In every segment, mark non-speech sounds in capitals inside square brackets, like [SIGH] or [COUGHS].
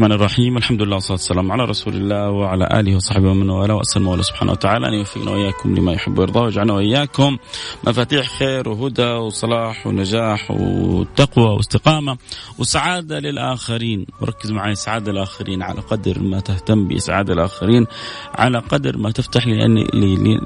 الرحمن الرحيم. الحمد لله والصلاة والسلام على رسول الله وعلى آله وصحبه ومن والاه وأسأل الله سبحانه وتعالى أن يوفقنا وإياكم لما يحب ويرضى ويجعلنا وإياكم مفاتيح خير وهدى وصلاح ونجاح وتقوى واستقامة وسعادة للآخرين. وركز معي سعادة الآخرين على قدر ما تهتم بإسعاد الآخرين على قدر ما تفتح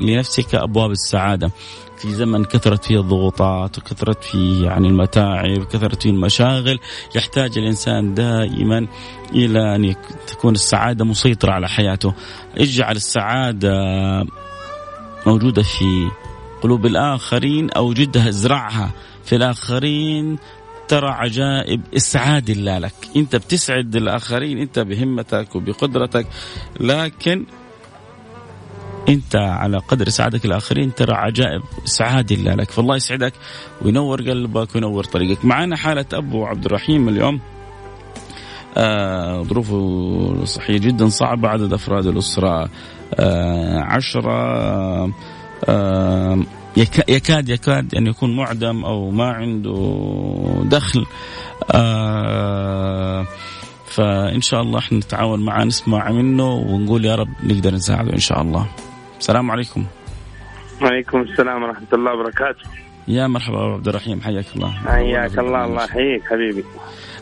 لنفسك أبواب السعادة. في زمن كثرت فيه الضغوطات وكثرت فيه يعني المتاعب وكثرت فيه المشاغل. يحتاج الإنسان دائما إلى أن تكون السعادة مسيطرة على حياته. اجعل السعادة موجودة في قلوب الآخرين أو جدها ازرعها في الآخرين. ترى عجائب اسعاد الله لك. أنت بتسعد الآخرين أنت بهمتك وبقدرتك لكن انت على قدر سعادك الآخرين ترى عجائب سعاد الله لك. فالله يسعدك وينور قلبك وينور طريقك. معنا حالة أبو عبد الرحيم اليوم. آه ظروفه صحية جدا صعبة عدد أفراد الأسرة آه عشرة آه يكاد يكاد أن يكون معدم أو ما عنده دخل. آه فإن شاء الله إحنا نتعاون معاه نسمع منه ونقول يا رب نقدر نساعده إن شاء الله. السلام عليكم. وعليكم السلام ورحمة الله وبركاته. يا مرحبا أبو عبد الرحيم حياك الله. حياك الله الله يحييك حبيبي.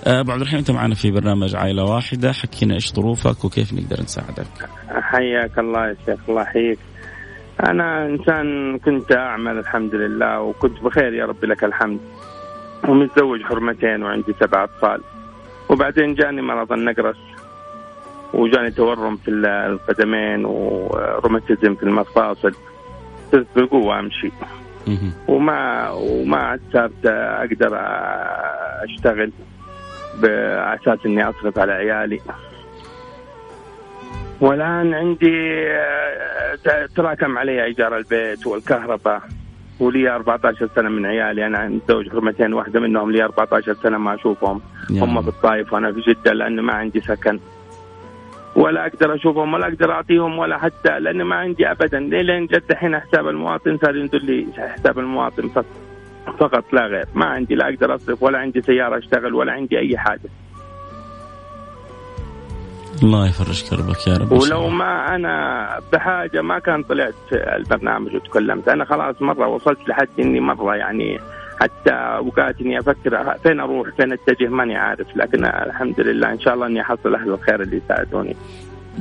آه، أبو عبد الرحيم أنت معنا في برنامج عائلة واحدة حكينا إيش ظروفك وكيف نقدر نساعدك. حياك الله يا شيخ الله يحييك. أنا إنسان كنت أعمل الحمد لله وكنت بخير يا رب لك الحمد. ومتزوج حرمتين وعندي سبع أطفال. وبعدين جاني مرض النقرس. وجاني تورم في القدمين وروماتيزم في المفاصل. صرت بالقوة أمشي. وما وما عاد صرت أقدر أشتغل بأساس إني أصرف على عيالي. والآن عندي تراكم علي إيجار البيت والكهرباء. ولي 14 سنة من عيالي. أنا متزوج حرمتين واحدة منهم لي 14 سنة ما أشوفهم. هم في الطائف وأنا في جدة لأنه ما عندي سكن. ولا أقدر أشوفهم ولا أقدر أعطيهم ولا حتى لأن ما عندي ابدا. لين جد الحين حساب المواطن صار ينزل لي حساب المواطن فقط لا غير. ما عندي لا أقدر أصرف ولا عندي سيارة أشتغل ولا عندي أي حاجة. الله يفرج كربك يا رب. ولو ما أنا بحاجة ما كان طلعت البرنامج وتكلمت. أنا خلاص مرة وصلت لحد إني مرة يعني حتى اوقات إني أفكر فين أروح فين أتجه ماني عارف لكن الحمد لله إن شاء الله إني أحصل أهل الخير اللي يساعدوني.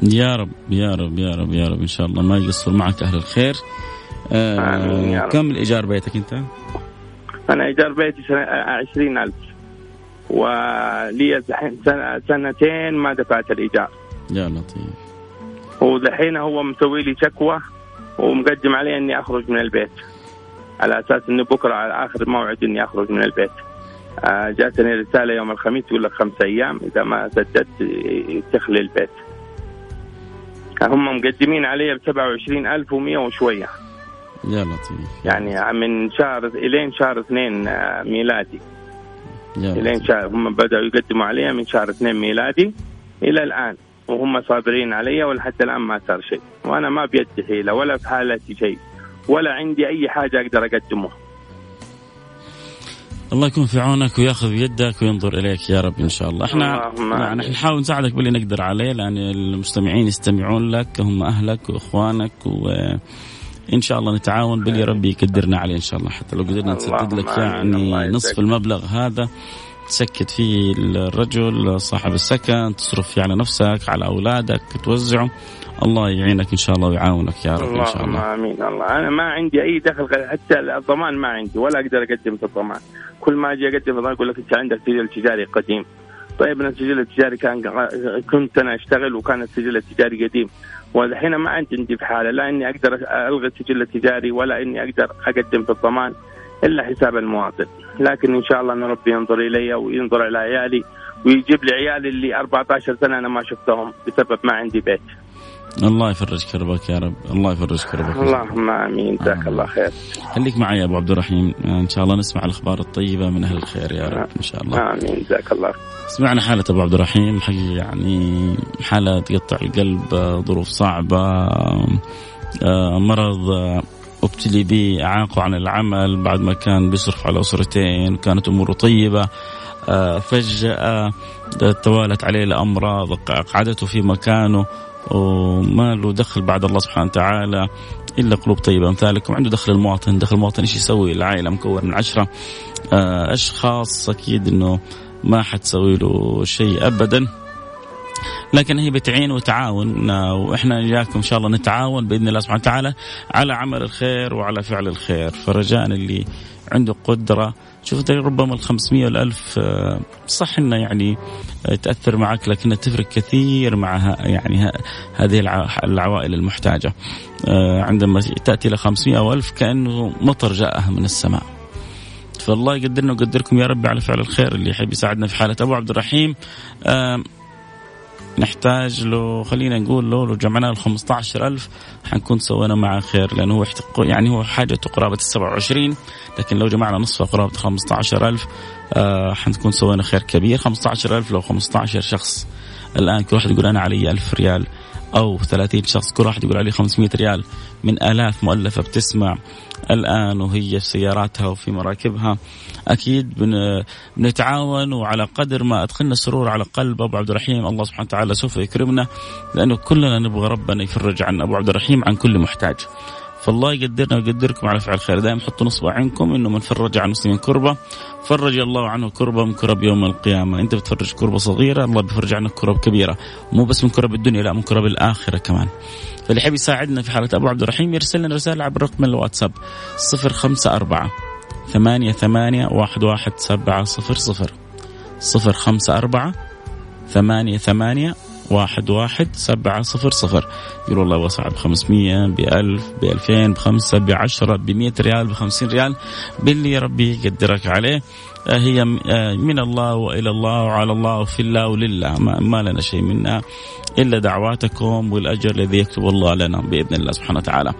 يا رب يا رب يا رب يا رب إن شاء الله ما يقصر معك أهل الخير. آه يا رب. كم الإيجار بيتك أنت؟ أنا إيجار بيتي 20000 ولي سنتين ما دفعت الإيجار. يا لطيف. ودحين هو مسوي لي شكوى ومقدم علي إني أخرج من البيت. على أساس إنه بكرة على آخر موعد إني أخرج من البيت. آه جاتني رسالة يوم الخميس يقول لك خمس أيام إذا ما سددت تخلي البيت. هم مقدمين علي ب 27100 وشوية. يا لطيف. يعني من شهر إلين شهر اثنين آه، ميلادي. يا إلين شهر هم بدأوا يقدموا علي من شهر اثنين ميلادي إلى الآن وهم صابرين علي ولحد الآن ما صار شيء وأنا ما بيدي حيلة ولا في حالتي شيء. ولا عندي أي حاجة أقدر أقدمه. الله يكون في عونك وياخذ بيدك وينظر إليك يا رب إن شاء الله. إحنا يعني نحاول نساعدك باللي نقدر عليه لأن المستمعين يستمعون لك هم أهلك وإخوانك وإن شاء الله نتعاون باللي ربي يقدرنا عليه إن شاء الله. حتى لو قدرنا نسدد لك يعني نصف المبلغ هذا تسكت فيه الرجل صاحب السكن تصرف فيه على نفسك على أولادك توزعه. الله يعينك إن شاء الله ويعاونك يا رب إن شاء الله. آمين. الله أنا ما عندي أي دخل حتى الضمان ما عندي ولا أقدر أقدم في الضمان. كل ما أجي أقدم في الضمان يقول لك أنت عندك سجل تجاري قديم. طيب أنا السجل التجاري كان كنت أنا أشتغل وكان السجل التجاري قديم. والحين ما عندي في حالة لا إني أقدر ألغي السجل التجاري ولا إني أقدر أقدم في الضمان إلا حساب المواطن. لكن إن شاء الله أن ربي ينظر إلي وينظر إلى عيالي ويجيب لي عيالي اللي 14 سنة أنا ما شفتهم بسبب ما عندي بيت. الله يفرج كربك يا رب. الله يفرج كربك. اللهم آمين. جزاك الله خير. خليك معي يا أبو عبد الرحيم. إن شاء الله نسمع الأخبار الطيبة من أهل الخير يا رب. إن شاء الله. آمين. جزاك الله سمعنا حالة أبو عبد الرحيم. حقيقة يعني حالة تقطع القلب ظروف صعبة آه، مرض ابتلي به إعاقه عن العمل بعد ما كان بيصرف على أسرتين كانت أموره طيبة آه، فجأة توالت عليه الأمراض قعدته في مكانه. وما له دخل بعد الله سبحانه وتعالى إلا قلوب طيبة امثالكم عنده دخل المواطن. دخل المواطن إيش يسوي؟ العائلة مكون من عشرة آه، أشخاص. أكيد إنه ما حتسوي له شيء ابدا. لكن هي بتعين وتعاون. وإحنا إياكم إن شاء الله نتعاون بإذن الله سبحانه وتعالى على عمل الخير وعلى فعل الخير. فرجاء اللي عنده قدرة شوف ربما ال 500 وال 1000 صح إنه يعني آه، تأثر معك لكنها تفرق كثير مع يعني هذه العوائل المحتاجة. آه، عندما تأتي ل 500 أو 1000 كأنه مطر جاءها من السماء. فالله يقدرنا ويقدركم يا رب على فعل الخير اللي يحب يساعدنا في حالة أبو عبد الرحيم. نحتاج له خلينا نقول له لو جمعنا له 15000 حنكون سوينا معه خير لأنه هو يعني هو حاجته قرابة ال 27 لكن لو جمعنا نصفه قرابة 15000 آه حنكون سوينا خير كبير. 15000 لو 15 شخص. الآن كل واحد يقول أنا علي 1000 ريال. أو 30 شخص كل واحد يقول عليه 500 ريال من آلاف مؤلفة بتسمع الآن وهي في سياراتها وفي مراكبها أكيد بنتعاون وعلى قدر ما أدخلنا السرور على قلب أبو عبد الرحيم الله سبحانه وتعالى سوف يكرمنا لأنه كلنا نبغى ربنا يفرج عن أبو عبد الرحيم عن كل محتاج. فالله يقدرنا ويقدركم على فعل الخير. دائما حطوا نصب عينكم إنه من فرج عن مسلم كربة فرج الله عنه كربة من كرب يوم القيامة. أنت بتفرج كربة صغيرة الله بيفرج عنك كرب كبيرة. مو بس من كرب الدنيا لا من كرب الآخرة كمان. فاللي يحب يساعدنا في حالة أبو عبد الرحيم يرسل لنا رسالة عبر رقم الواتساب 054 ثمانية ثمانية واحد واحد سبعة صفر صفر. صفر خمسة أربعة ثمانية ثمانية واحد واحد سبعة صفر صفر. يقول والله وسع بخمسمية بألف بألفين بخمسة بعشرة بمئة ريال بخمسين ريال. باللي ربي يقدرك عليه. هي آه، من الله وإلى الله وعلى الله وفي الله ولله ما لنا شيء منها إلا دعواتكم والأجر الذي يكتب الله لنا بإذن الله سبحانه وتعالى.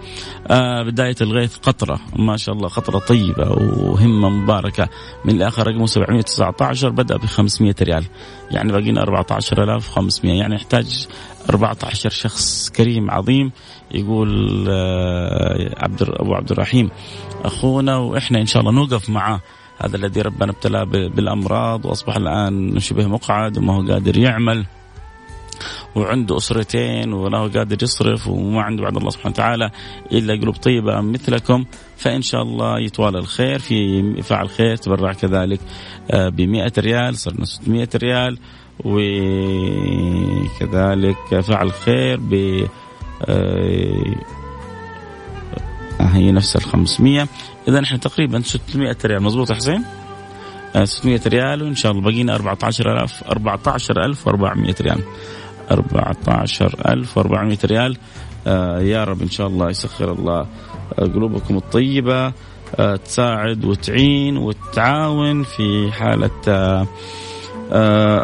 آه بداية الغيث قطرة ما شاء الله قطرة طيبة وهمة مباركة. من الآخر رقمه 719 بدأ ب 500 ريال. يعني باقينا 14500 يعني يحتاج 14 شخص كريم عظيم يقول آه عبد أبو عبد الرحيم أخونا وإحنا إن شاء الله نوقف معاه. هذا الذي ربنا ابتلاه بالأمراض وأصبح الآن شبه مقعد وما هو قادر يعمل. وعنده أسرتين ولا هو قادر يصرف وما عنده بعد الله سبحانه وتعالى إلا قلوب طيبة مثلكم. فإن شاء الله يتوالى الخير في فعل خير تبرع كذلك آه، ب 100 ريال صرنا 600 ريال. وكذلك فعل خير ب آه، هي نفس ال 500 إذا إحنا تقريبا 600 ريال. مضبوط يا حسين؟ 600 آه، ريال وإن شاء الله بقينا 14000 14400 ريال. 14400 ريال. آه يا رب إن شاء الله يسخر الله آه، قلوبكم الطيبة تساعد وتعين وتعاون في حالة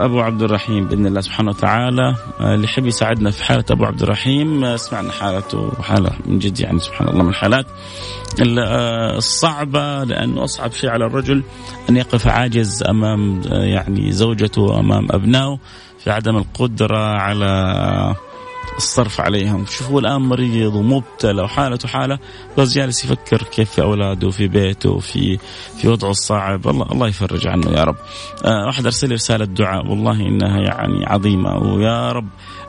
أبو عبد الرحيم بإذن الله سبحانه وتعالى آه، اللي يحب يساعدنا في حالة أبو عبد الرحيم آه، سمعنا حالته حالة من جد يعني سبحان الله من الحالات الصعبة لأنه أصعب شيء على الرجل أن يقف عاجز أمام يعني زوجته أمام أبنائه في عدم القدرة على الصرف عليهم. شوف هو الآن مريض ومبتلى وحالته حالة بس جالس يفكر كيف في أولاده وفي بيته وفي في وضعه الصعب. الله الله يفرج عنه يا رب. آه واحد أرسل لي رسالة دعاء والله إنها يعني عظيمة. ويا رب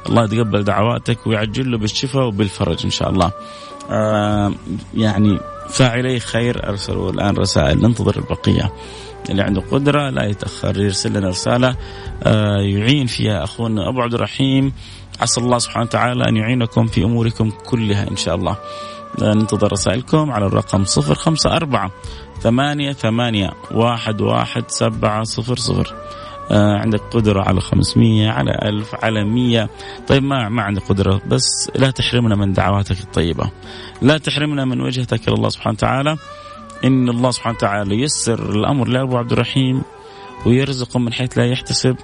الله يتقبل دعواتك ويعجل له بالشفاء وبالفرج إن شاء الله. آه يعني فاعلي خير. أرسلوا الآن رسائل. ننتظر البقية. اللي عنده قدرة لا يتأخر يرسل لنا رسالة آه يعين فيها أخونا أبو عبد الرحيم. عسى الله سبحانه وتعالى أن يعينكم في أموركم كلها إن شاء الله. ننتظر رسائلكم على الرقم صفر خمسة أربعة ثمانية ثمانية واحد واحد سبعة صفر صفر. آه عندك قدرة على 500 على ألف على مية. طيب ما ما عندك قدرة بس لا تحرمنا من دعواتك الطيبة. لا تحرمنا من وجهتك إلى الله سبحانه وتعالى. إن الله سبحانه وتعالى يسر الأمر لأبو عبد الرحيم ويرزقه من حيث لا يحتسب.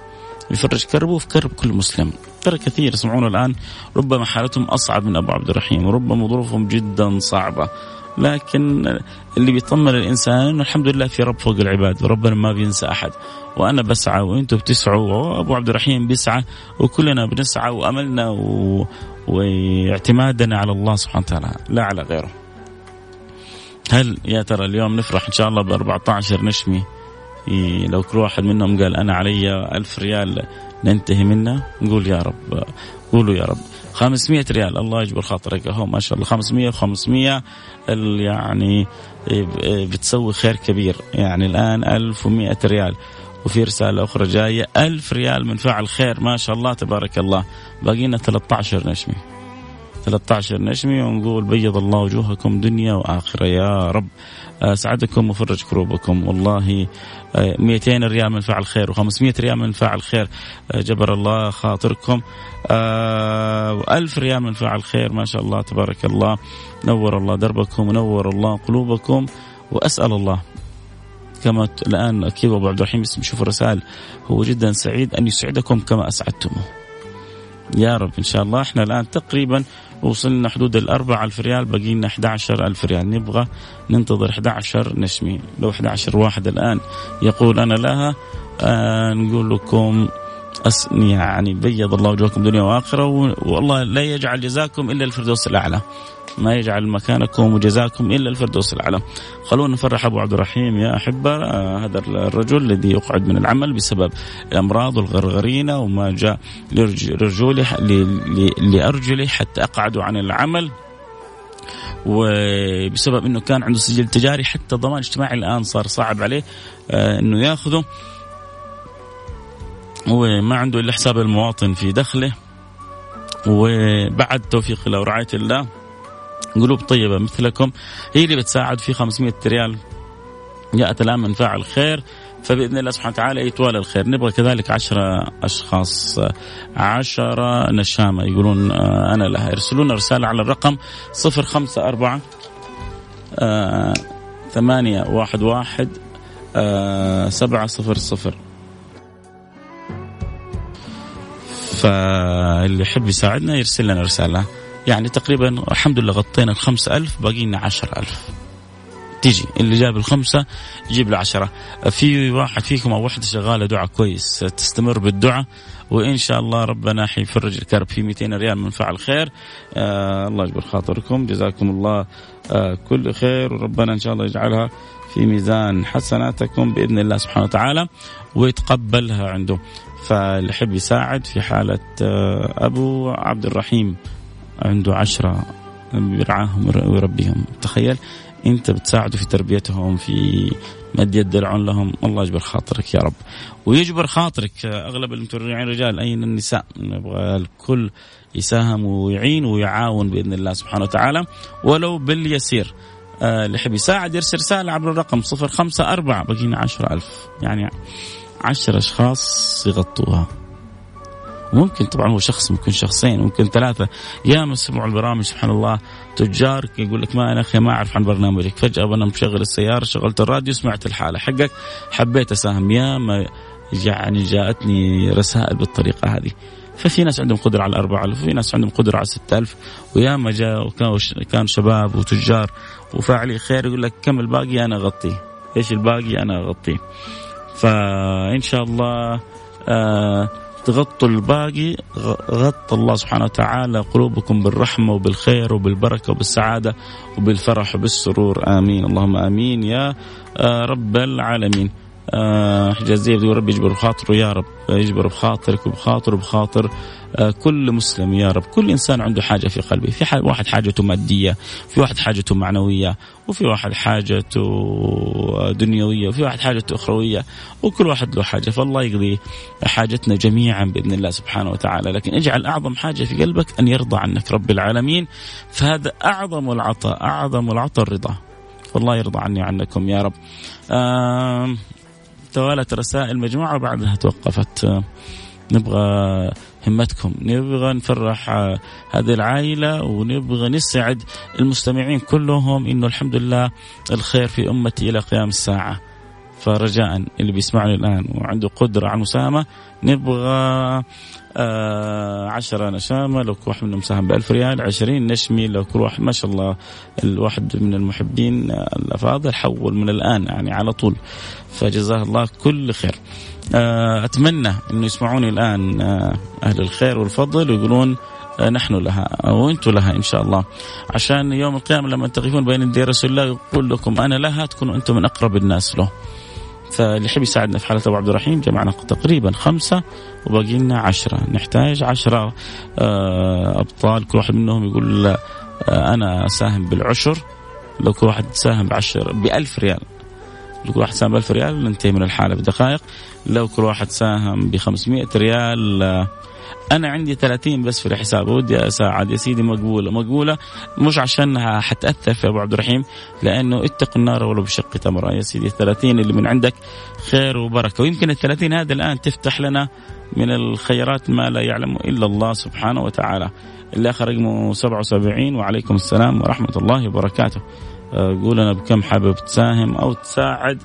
يفرج كربه في كرب كل مسلم. ترى كثير يسمعون الآن ربما حالتهم أصعب من أبو عبد الرحيم وربما ظروفهم جدا صعبة. لكن اللي بيطمن الإنسان إنه الحمد لله في رب فوق العباد وربنا ما بينسى أحد. وأنا بسعى وأنتم بتسعوا وأبو عبد الرحيم بيسعى وكلنا بنسعى وأملنا و... واعتمادنا على الله سبحانه وتعالى لا على غيره. هل يا ترى اليوم نفرح إن شاء الله ب 14 نشمي؟ لو كل واحد منهم قال أنا علي ألف ريال ننتهي منه نقول يا رب قولوا يا رب. 500 ريال الله يجبر خاطرك. اهو ما شاء الله 500 و500 يعني بتسوي خير كبير. يعني الآن 1100 ريال. وفي رسالة أخرى جاية ألف ريال من فعل خير. ما شاء الله تبارك الله. باقينا 13 نشمي 13 نشمي ونقول بيض الله وجوهكم دنيا وآخرة. يا رب. أسعدكم وفرج كروبكم والله 200 آه، ريال من فعل خير و500 ريال من فعل خير. آه، جبر الله خاطركم. و1000 ريال من فعل خير. ما شاء الله تبارك الله. نور الله دربكم ونور الله قلوبكم. وأسأل الله. كما الآن أكيد أبو عبد الرحيم يشوف الرسائل. هو جدا سعيد أن يسعدكم كما أسعدتموه. يا رب إن شاء الله. إحنا الآن تقريبا وصلنا حدود الأربعة ألف ريال باقي لنا 11 ألف ريال. نبغى ننتظر 11 نشمي. لو 11 واحد الآن يقول أنا لها آه نقول لكم أس يعني بيض الله وجوهكم دنيا وآخرة والله لا يجعل جزاكم إلا الفردوس الأعلى. ما يجعل مكانكم وجزاكم إلا الفردوس الأعلى. خلونا نفرح أبو عبد الرحيم يا أحبة آه هذا الرجل الذي يقعد من العمل بسبب الأمراض والغرغرينه وما جاء لرجوله لأرجله حتى أقعدوا عن العمل. وبسبب إنه كان عنده سجل تجاري حتى ضمان اجتماعي الآن صار صعب عليه آه إنه يأخذه. وما عنده إلا حساب المواطن في دخله. وبعد توفيق الله ورعايه الله. قلوب طيبة مثلكم. هي اللي بتساعد في 500 ريال. جاءت الآن من فاعل خير فبإذن الله سبحانه وتعالى يتوالى الخير. نبغى كذلك عشرة أشخاص. عشرة نشامة يقولون آه، أنا لها. يرسلون رسالة على الرقم صفر خمسة أربعة آه، ثمانية واحد واحد آه، سبعة صفر صفر. فاللي يحب يساعدنا يرسل لنا رسالة. يعني تقريبا الحمد لله غطينا الخمسة ألف باقي لنا عشر ألف. تيجي اللي جاب الخمسة يجيب له عشرة. في واحد فيكم أو واحدة شغالة دعاء كويس تستمر بالدعاء وإن شاء الله ربنا حيفرج الكرب في 200 ريال من فعل خير. آه الله يجبر خاطركم. جزاكم الله آه كل خير وربنا إن شاء الله يجعلها في ميزان حسناتكم بإذن الله سبحانه وتعالى ويتقبلها عنده. فاللي يحب يساعد في حالة آه أبو عبد الرحيم عنده عشرة يرعاهم ويربيهم تخيل انت بتساعده في تربيتهم في مد يد العون لهم. الله يجبر خاطرك يا رب. ويجبر خاطرك أغلب المتورعين رجال أين النساء؟ نبغى الكل يساهم ويعين ويعاون بإذن الله سبحانه وتعالى. ولو باليسير. آه، اللي يحب يساعد يرسل رسالة عبر الرقم 054 بقينا 10000 يعني 10 أشخاص يغطوها. ممكن طبعا هو شخص ممكن شخصين ممكن ثلاثة. يا ما سمعوا البرامج سبحان الله تجار يقول لك ما أنا أخي ما أعرف عن برنامجك. فجأة وأنا مشغل السيارة شغلت الراديو سمعت الحالة حقك حبيت أساهم. يا ما يعني جاءتني رسائل بالطريقة هذه. ففي ناس عندهم قدرة على 4000 وفي ناس عندهم قدرة على 6000 وياما جاء كان شباب وتجار وفاعلي خير يقول لك كم الباقي أنا أغطيه. إيش الباقي أنا أغطيه. فإن شاء الله آه تغطوا الباقي غطى الله سبحانه وتعالى قلوبكم بالرحمة وبالخير وبالبركة وبالسعادة وبالفرح وبالسرور. آمين. اللهم آمين يا آه، رب العالمين. آه، حجازية يقول رب يجبر بخاطره يا رب يجبر بخاطرك وبخاطر وبخاطر آه، كل مسلم يا رب. كل إنسان عنده حاجة في قلبه. في واحد حاجته مادية في واحد حاجته معنوية وفي واحد حاجته دنيوية وفي واحد حاجته أخروية وكل واحد له حاجة. فالله يقضي حاجتنا جميعا بإذن الله سبحانه وتعالى. لكن اجعل أعظم حاجة في قلبك أن يرضى عنك رب العالمين. فهذا أعظم العطاء أعظم العطاء الرضا. فالله يرضى عني وعنكم يا رب. آه توالت رسائل مجموعة وبعدها توقفت. نبغى همتكم. نبغى نفرح هذه العائلة ونبغى نسعد المستمعين كلهم إنه الحمد لله الخير في أمتي إلى قيام الساعة. فرجاء اللي بيسمعني الآن وعنده قدرة على المساهمة نبغى آه عشرة نشامة لو كل واحد منهم ساهم بألف ريال عشرين نشمي لو كل واحد ما شاء الله الواحد من المحبين الأفاضل حول من الآن يعني على طول. فجزاه الله كل خير. آه أتمنى أنه يسمعوني الآن آه أهل الخير والفضل ويقولون آه، نحن لها وأنتم لها إن شاء الله. عشان يوم القيامة لما تقفون بين يدي رسول الله يقول لكم أنا لها تكونوا أنتم من أقرب الناس له. فاللي يحب يساعدنا في حالة أبو عبد الرحيم جمعنا تقريبا خمسة وباقي لنا عشرة. نحتاج عشرة آه، أبطال. كل واحد منهم يقول آه، أنا أساهم بالعشر. لو كل واحد ساهم بعشر بألف ريال. لو كل واحد ساهم بألف ريال ننتهي من الحالة بدقائق. لو كل واحد ساهم ب 500 ريال آه، أنا عندي 30 بس في الحساب ودي أساعد يا سيدي مقبولة. مقبولة مش عشانها حتأثر في أبو عبد الرحيم لأنه اتق النار ولو بشق تمرة يا سيدي. 30 اللي من عندك خير وبركة. ويمكن ال 30 هذا الآن تفتح لنا من الخيرات ما لا يعلم إلا الله سبحانه وتعالى. اللي اخر رقمه 77 وعليكم السلام ورحمة الله وبركاته. قول أنا بكم حابب تساهم أو تساعد.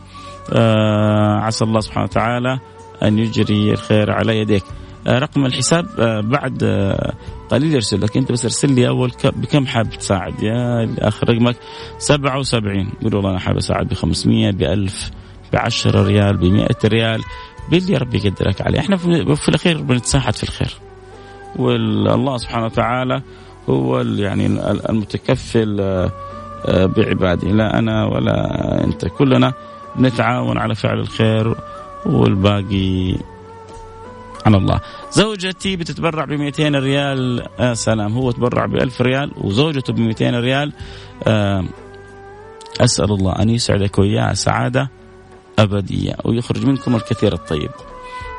آه، عسى الله سبحانه وتعالى أن يجري الخير على يديك. رقم الحساب آه، بعد آه، قليل يرسل لك انت بس ارسل لي أول بكم حاب تساعد؟ يا اخر رقمك 77 قول والله أنا حاب أساعد ب 500 ب 1000 ب 10 ريال. ب 100 ريال باللي ربي يقدرك عليه. إحنا في الاخير بنتساعد في الخير. والله سبحانه وتعالى هو يعني المتكفل بعباده. لا أنا ولا أنت. كلنا نتعاون على فعل الخير والباقي سبحان الله. زوجتي بتتبرع ب 200 ريال آه سلام هو تبرع ب 1000 ريال وزوجته ب 200 ريال. آه أسأل الله أن يسعدك وإياها سعادة أبدية ويخرج منكم الكثير الطيب.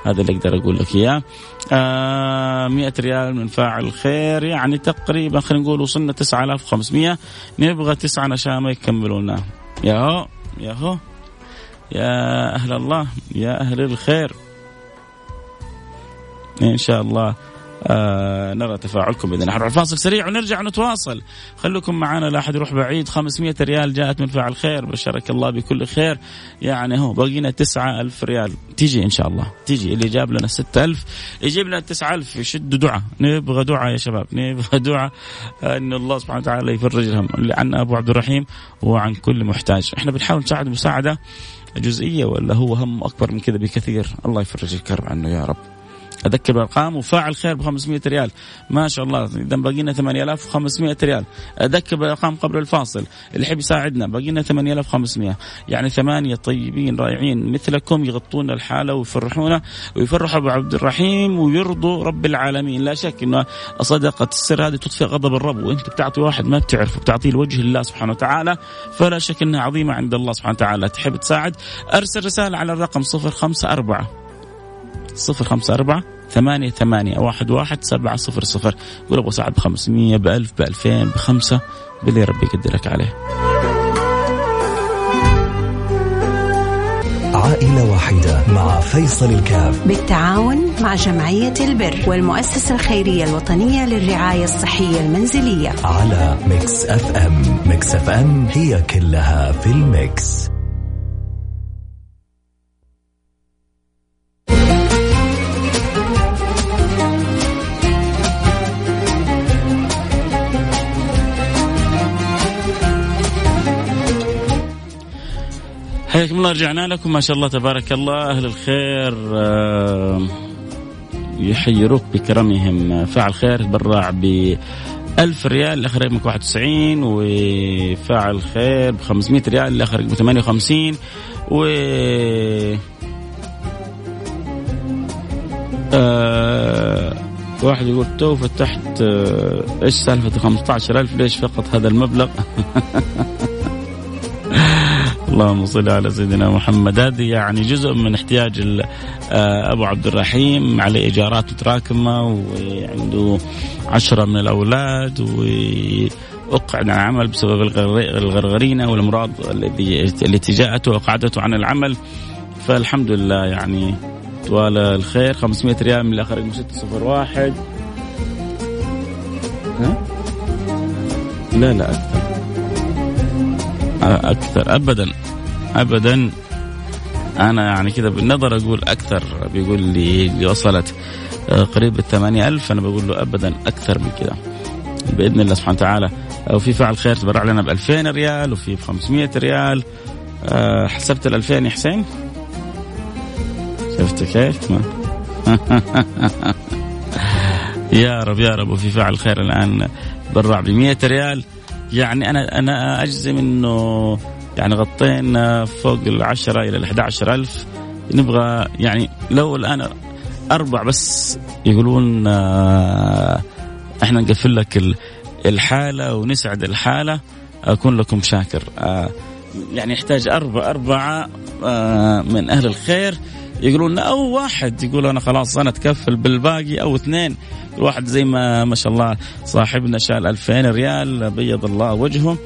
هذا اللي أقدر أقول لك إياه. آه 100 ريال من فاعل الخير يعني تقريبا خلينا نقول وصلنا 9500 نبغى تسعة نشامة يكملونا يا هو يا هو يا أهل الله يا أهل الخير. إن شاء الله آه نرى تفاعلكم بإذن الله. نروح فاصل سريع ونرجع نتواصل. خليكم معنا لا أحد يروح بعيد. 500 ريال جاءت من فاعل خير. بشرك الله بكل خير. يعني هو باقينا 9000 ريال. تيجي إن شاء الله. تيجي. اللي جاب لنا 6000 يجيب لنا 9000 يشدوا دعاء. نبغى دعاء يا شباب. نبغى دعاء. إن الله سبحانه وتعالى يفرج الهم عن أبو عبد الرحيم وعن كل محتاج. إحنا بنحاول نساعد مساعدة جزئية ولا هو هم أكبر من كذا بكثير؟ الله يفرج الكرب عنه يا رب. أذكر بالارقام وفاعل خير ب 500 ريال. ما شاء الله إذا باقي لنا 8500 ريال. أذكر بالأرقام قبل الفاصل. اللي يحب يساعدنا باقي لنا 8500 يعني ثمانية طيبين رائعين مثلكم يغطون الحالة ويفرحونا ويفرحوا أبو عبد الرحيم ويرضوا رب العالمين. لا شك إنه صدقة السر هذه تطفئ غضب الرب وأنت بتعطي واحد ما بتعرفه بتعطيه لوجه الله سبحانه وتعالى. فلا شك إنها عظيمة عند الله سبحانه وتعالى. تحب تساعد؟ أرسل رسالة على الرقم 054 صفر خمسة أربعة ثمانية ثمانية واحد واحد سبعة صفر صفر. يقول أبغى أساعد بخمسمية بألف بألفين بخمسة باللي ربي يقدرك عليه. عائلة واحدة مع فيصل الكاف. بالتعاون مع جمعية البر والمؤسسة الخيرية الوطنية للرعاية الصحية المنزلية. على Mix FM. Mix FM هي كلها في ال mix. حياكم الله رجعنا لكم. ما شاء الله تبارك الله. أهل الخير آه، يحيروك بكرمهم. فاعل خير تبرع ب 1000 ريال الآخر رقمك 91 وفاعل خير ب 500 ريال الآخر رقمك 58 و آه واحد يقول تو فتحت آه إيش سالفة 15000 ليش فقط هذا المبلغ؟ [LAUGHS] اللهم صل على سيدنا محمد. هذه يعني جزء من احتياج آه، أبو عبد الرحيم عليه إيجارات متراكمه وعنده عشرة من الأولاد وأقعد عن العمل بسبب الغرغرينة والأمراض التي جاءته واقعدته عن العمل. فالحمد لله يعني طوال الخير. 500 ريال من الآخر 601 ها؟ لا لا أكثر. أكثر. ابدا. ابدا. أنا يعني كذا بالنظر أقول أكثر. بيقول لي وصلت آه، قريب الثمانية ألف. أنا بقول له أبدا أكثر من كذا. بإذن الله سبحانه وتعالى. وفي فعل خير تبرع لنا ب 2000 ريال وفي ب 500 ريال. أه حسبت ال 2000 يا حسين؟ شفت كيف؟ [LAUGHS] يا رب يا رب. وفي فعل خير الآن برع ب 100 ريال. يعني أنا أنا أجزم إنه يعني غطينا فوق العشرة إلى ال ألف. نبغى يعني لو الآن أربع بس يقولون آه، إحنا نقفل لك الحالة ونسعد الحالة أكون لكم شاكر. آه، يعني يحتاج أربعة أربعة آه، من أهل الخير. يقولون أو واحد يقول أنا خلاص أنا أتكفل بالباقي أو اثنين. واحد زي ما ما شاء الله صاحبنا شال 2000 ريال بيض الله وجهه.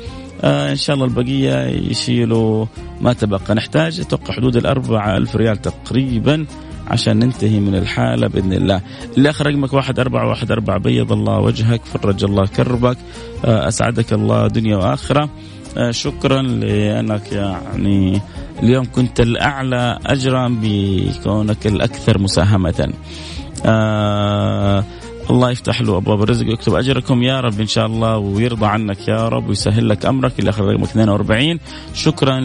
آه إن شاء الله البقية يشيلوا ما تبقى. نحتاج أتوقع حدود الأربعة ألف ريال تقريبا عشان ننتهي من الحالة بإذن الله. اللي آخر رقمك واحد أربعة واحد أربعة. بيض الله وجهك فرج الله كربك. آه أسعدك الله دنيا وآخرة. شكرا لأنك يعني اليوم كنت الأعلى أجرا بكونك الأكثر مساهمة. آه الله يفتح له أبواب الرزق ويكتب أجركم يا رب إن شاء الله ويرضى عنك يا رب ويسهل لك أمرك إلى آخر رقمك 42 شكرا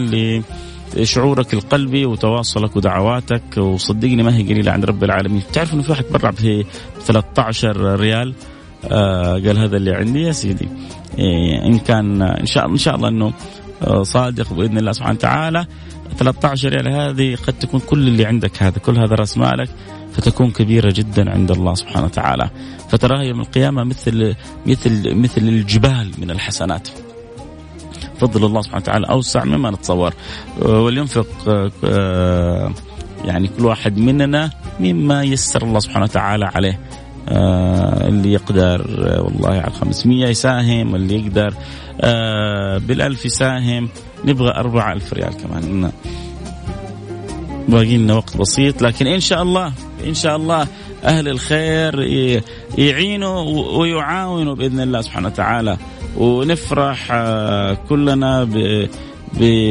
لشعورك القلبي وتواصلك ودعواتك وصدقني ما هي قليلة عند رب العالمين. تعرف إنه في واحد تبرع في 13 ريال؟ آه قال هذا اللي عندي يا سيدي. إيه إن كان إن شاء إن شاء الله إنه آه، صادق بإذن الله سبحانه وتعالى 13 ريال هذه قد تكون كل اللي عندك هذا كل هذا رأس مالك فتكون كبيرة جدا عند الله سبحانه وتعالى. فتراها يوم القيامة مثل مثل مثل الجبال من الحسنات. فضل الله سبحانه وتعالى أوسع مما نتصور. ولينفق آه، يعني كل واحد مننا مما يسر الله سبحانه وتعالى عليه. آه اللي يقدر آه والله على 500 يساهم واللي يقدر آه بالألف يساهم. نبغى أربعة ألف ريال كمان. باقي لنا وقت بسيط لكن إن شاء الله إن شاء الله أهل الخير يعينوا ويعاونوا بإذن الله سبحانه وتعالى. ونفرح آه، كلنا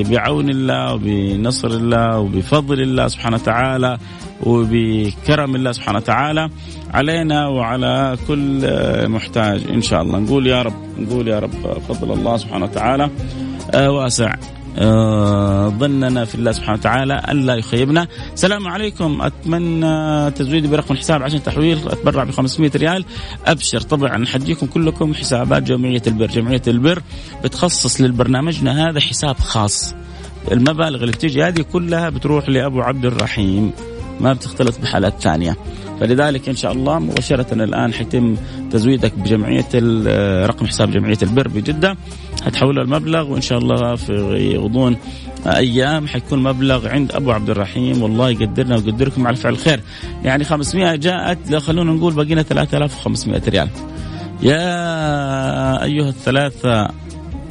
بعون الله وبنصر الله وبفضل الله سبحانه وتعالى. وبكرم الله سبحانه وتعالى علينا وعلى كل محتاج. إن شاء الله. نقول يا رب نقول يا رب فضل الله سبحانه وتعالى آه، واسع آه، ظننا في الله سبحانه وتعالى الا يخيبنا. السلام عليكم. أتمنى تزويدي برقم الحساب عشان تحويل أتبرع ب 500 ريال. أبشر. طبعا حديكم كلكم حسابات جمعية البر. جمعية البر بتخصص للبرنامجنا هذا حساب خاص. المبالغ اللي بتيجي هذه كلها بتروح لأبو عبد الرحيم. ما بتختلط بحالات ثانية. فلذلك إن شاء الله مباشرة الآن حيتم تزويدك بجمعية رقم حساب جمعية البر بجدة. حتحول المبلغ وإن شاء الله في غضون أيام حيكون مبلغ عند أبو عبد الرحيم. والله يقدرنا ويقدركم على فعل الخير يعني 500 جاءت لو خلونا نقول بقينا 3500 ريال. يا أيها الثلاثة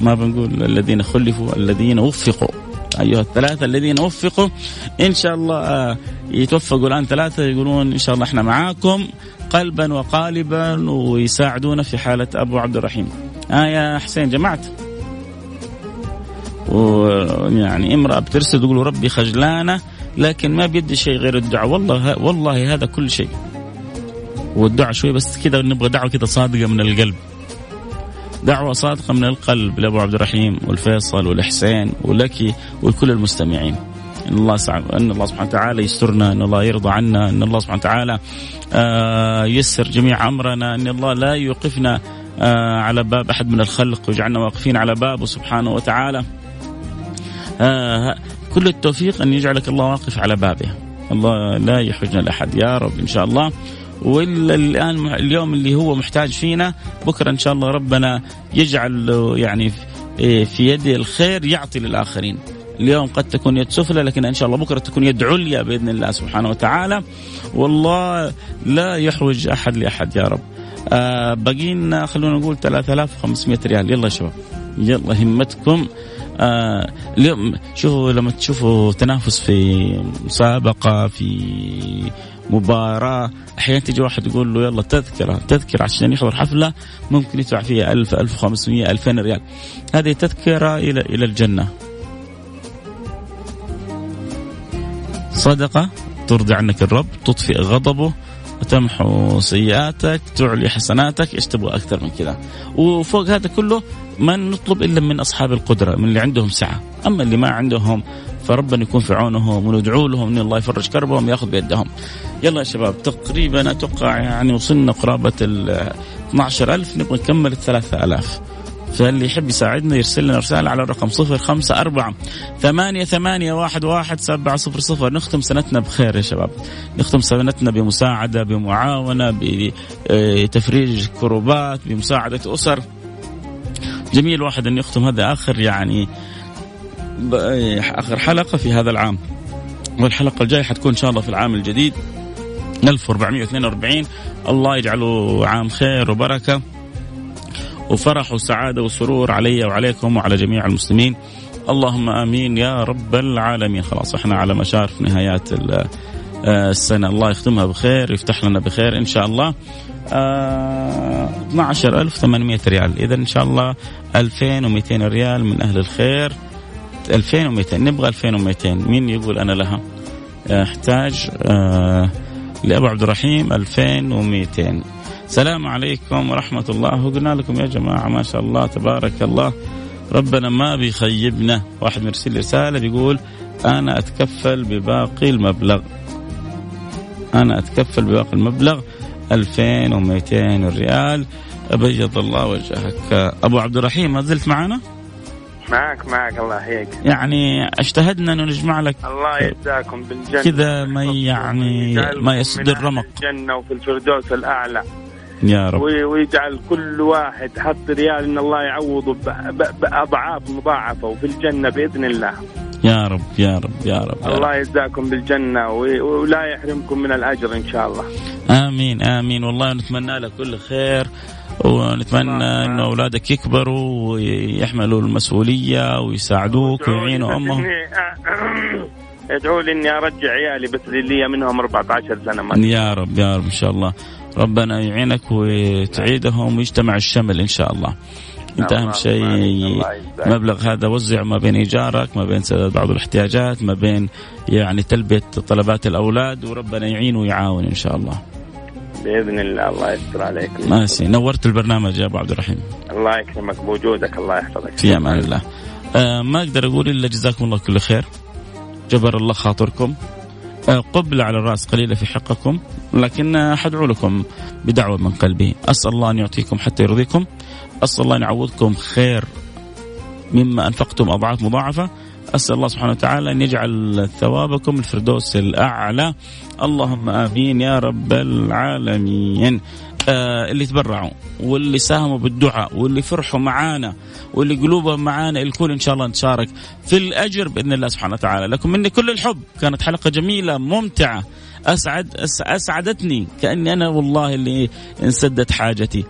ما بنقول الذين خلفوا الذين وفقوا. ايها الثلاثة الذين وفقوا إن شاء الله آه، يتوفقوا الآن ثلاثة يقولون إن شاء الله إحنا معاكم قلبا وقالبا ويساعدونا في حالة أبو عبد الرحيم. آه يا حسين جمعت ويعني امرأة بترسل تقول ربي خجلانة لكن ما بيدي شيء غير الدعاء والله والله هذا كل شيء. والدعاء شوي بس كذا نبغى دعوة كذا صادقة من القلب. دعوة صادقة من القلب لأبو عبد الرحيم والفيصل والحسين ولك ولكل المستمعين. إن الله إن الله سبحانه وتعالى يسترنا إن الله يرضى عنا إن الله سبحانه وتعالى آه، يسر جميع أمرنا إن الله لا يوقفنا آه، على باب أحد من الخلق ويجعلنا واقفين على بابه سبحانه وتعالى. آه، كل التوفيق أن يجعلك الله واقف على بابه. الله لا يحرجنا لاحد يا رب إن شاء الله. ولا الآن اليوم اللي هو محتاج فينا بكرة إن شاء الله ربنا يجعل يعني في يد الخير يعطي للآخرين. اليوم قد تكون يد سفلى لكن إن شاء الله بكرة تكون يد عليا بإذن الله سبحانه وتعالى. والله لا يحوج أحد لأحد يا رب. آه بقينا خلونا نقول 3500 ريال. يلا يا شباب. يلا همتكم. آه اليوم شوفوا لما تشوفوا تنافس في مسابقة في مباراة. أحيانا تيجي واحد يقول له يلا تذكرة تذكرة عشان يحضر حفلة ممكن يدفع فيها 1000 1500 2000 ريال. هذه تذكرة إلى إلى الجنة. صدقة ترضي عنك الرب تطفئ غضبه وتمحو سيئاتك تعلي حسناتك إيش تبغى أكثر من كذا. وفوق هذا كله ما نطلب إلا من أصحاب القدرة من اللي عندهم سعة. أما اللي ما عندهم فربنا يكون في عونهم وندعو لهم إن الله يفرج كربهم ياخذ بيدهم. يلا يا شباب تقريبا أتوقع يعني وصلنا قرابة ال 12000 نبغى نكمل ال 3000 فاللي يحب يساعدنا يرسل لنا رسالة على الرقم صفر خمسة أربعة ثمانية ثمانية واحد واحد سبعة صفر صفر. نختم سنتنا بخير يا شباب. نختم سنتنا بمساعدة بمعاونة بتفريج كروبات بمساعدة أسر. جميل واحد أن يختم هذا آخر يعني آخر حلقة في هذا العام. والحلقة الجاية حتكون إن شاء الله في العام الجديد. 1442 الله يجعله عام خير وبركة وفرح وسعادة وسرور علي وعليكم وعلى جميع المسلمين. اللهم آمين يا رب العالمين. خلاص إحنا على مشارف نهايات آه، السنة. الله يختمها بخير يفتح لنا بخير إن شاء الله. آه 12800 ريال. إذا إن شاء الله 2200 ريال من أهل الخير. 2200 نبغى 2200 مين يقول أنا لها؟ أحتاج آه لأبو عبد الرحيم 2200 السلام عليكم ورحمة الله. وقلنا لكم يا جماعة ما شاء الله تبارك الله. ربنا ما بيخيبنا. واحد مرسل رسالة بيقول أنا أتكفل بباقي المبلغ. أنا أتكفل بباقي المبلغ 2200 ريال أبيض الله وجهك. أبو عبد الرحيم ما زلت معنا؟ معك معك الله يحييك. يعني أجتهدنا انه نجمع لك الله يجزاكم بالجنة. كذا ما يعني ما يسد الرمق الجنة وفي الفردوس الأعلى. يا رب. ويجعل كل واحد حط ريال إن الله يعوضه بأضعاف مضاعفة وفي الجنة بإذن الله. يا رب يا رب يا رب يا الله يجزاكم بالجنة ولا يحرمكم من الأجر إن شاء الله. آمين آمين. والله نتمنى لك كل خير ونتمنى إنه أولادك يكبروا ويحملوا المسؤولية ويساعدوك ويعينوا أمهم. [COUGHS] ادعوا لي إني أرجع عيالي بس اللي منهم 14 سنة ما يا رب يا رب إن شاء الله. ربنا يعينك وتعيدهم ويجتمع الشمل إن شاء الله. انت أهم شيء المبلغ هذا وزع ما بين إيجارك ما بين سداد بعض الاحتياجات ما بين يعني تلبية طلبات الأولاد وربنا يعين ويعاون إن شاء الله. بإذن الله الله يستر عليك. ماشي نورت البرنامج يا أبو عبد الرحيم. الله يكرمك بوجودك الله يحفظك. في أمان الله. آه ما أقدر أقول إلا جزاكم الله كل خير. جبر الله خاطركم. قبلة على الرأس قليلة في حقكم لكن حدعو لكم بدعوة من قلبي. أسأل الله أن يعطيكم حتى يرضيكم. أسأل الله أن يعوضكم خير مما أنفقتم أضعاف مضاعفة. أسأل الله سبحانه وتعالى أن يجعل ثوابكم الفردوس الأعلى. اللهم آمين يا رب العالمين. اللي تبرعوا واللي ساهموا بالدعاء واللي فرحوا معانا واللي قلوبهم معانا الكل إن شاء الله نشارك في الأجر بإذن الله سبحانه وتعالى. لكم مني كل الحب. كانت حلقة جميلة ممتعة. أسعد أسعدتني. كأني أنا والله اللي انسدت حاجتي.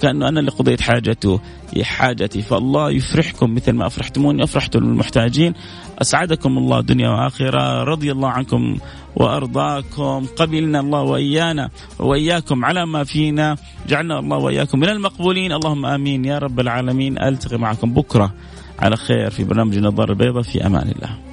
كأنه أنا اللي قضيت حاجته حاجتي. فالله يفرحكم مثل ما أفرحتموني أفرحتم المحتاجين. أسعدكم الله دنيا وآخرة رضي الله عنكم وأرضاكم قبلنا الله وإيانا وإياكم على ما فينا جعلنا الله وإياكم من المقبولين. اللهم آمين. يا رب العالمين. ألتقي معكم بكرة على خير في برنامج النظاره البيضاء في أمان الله.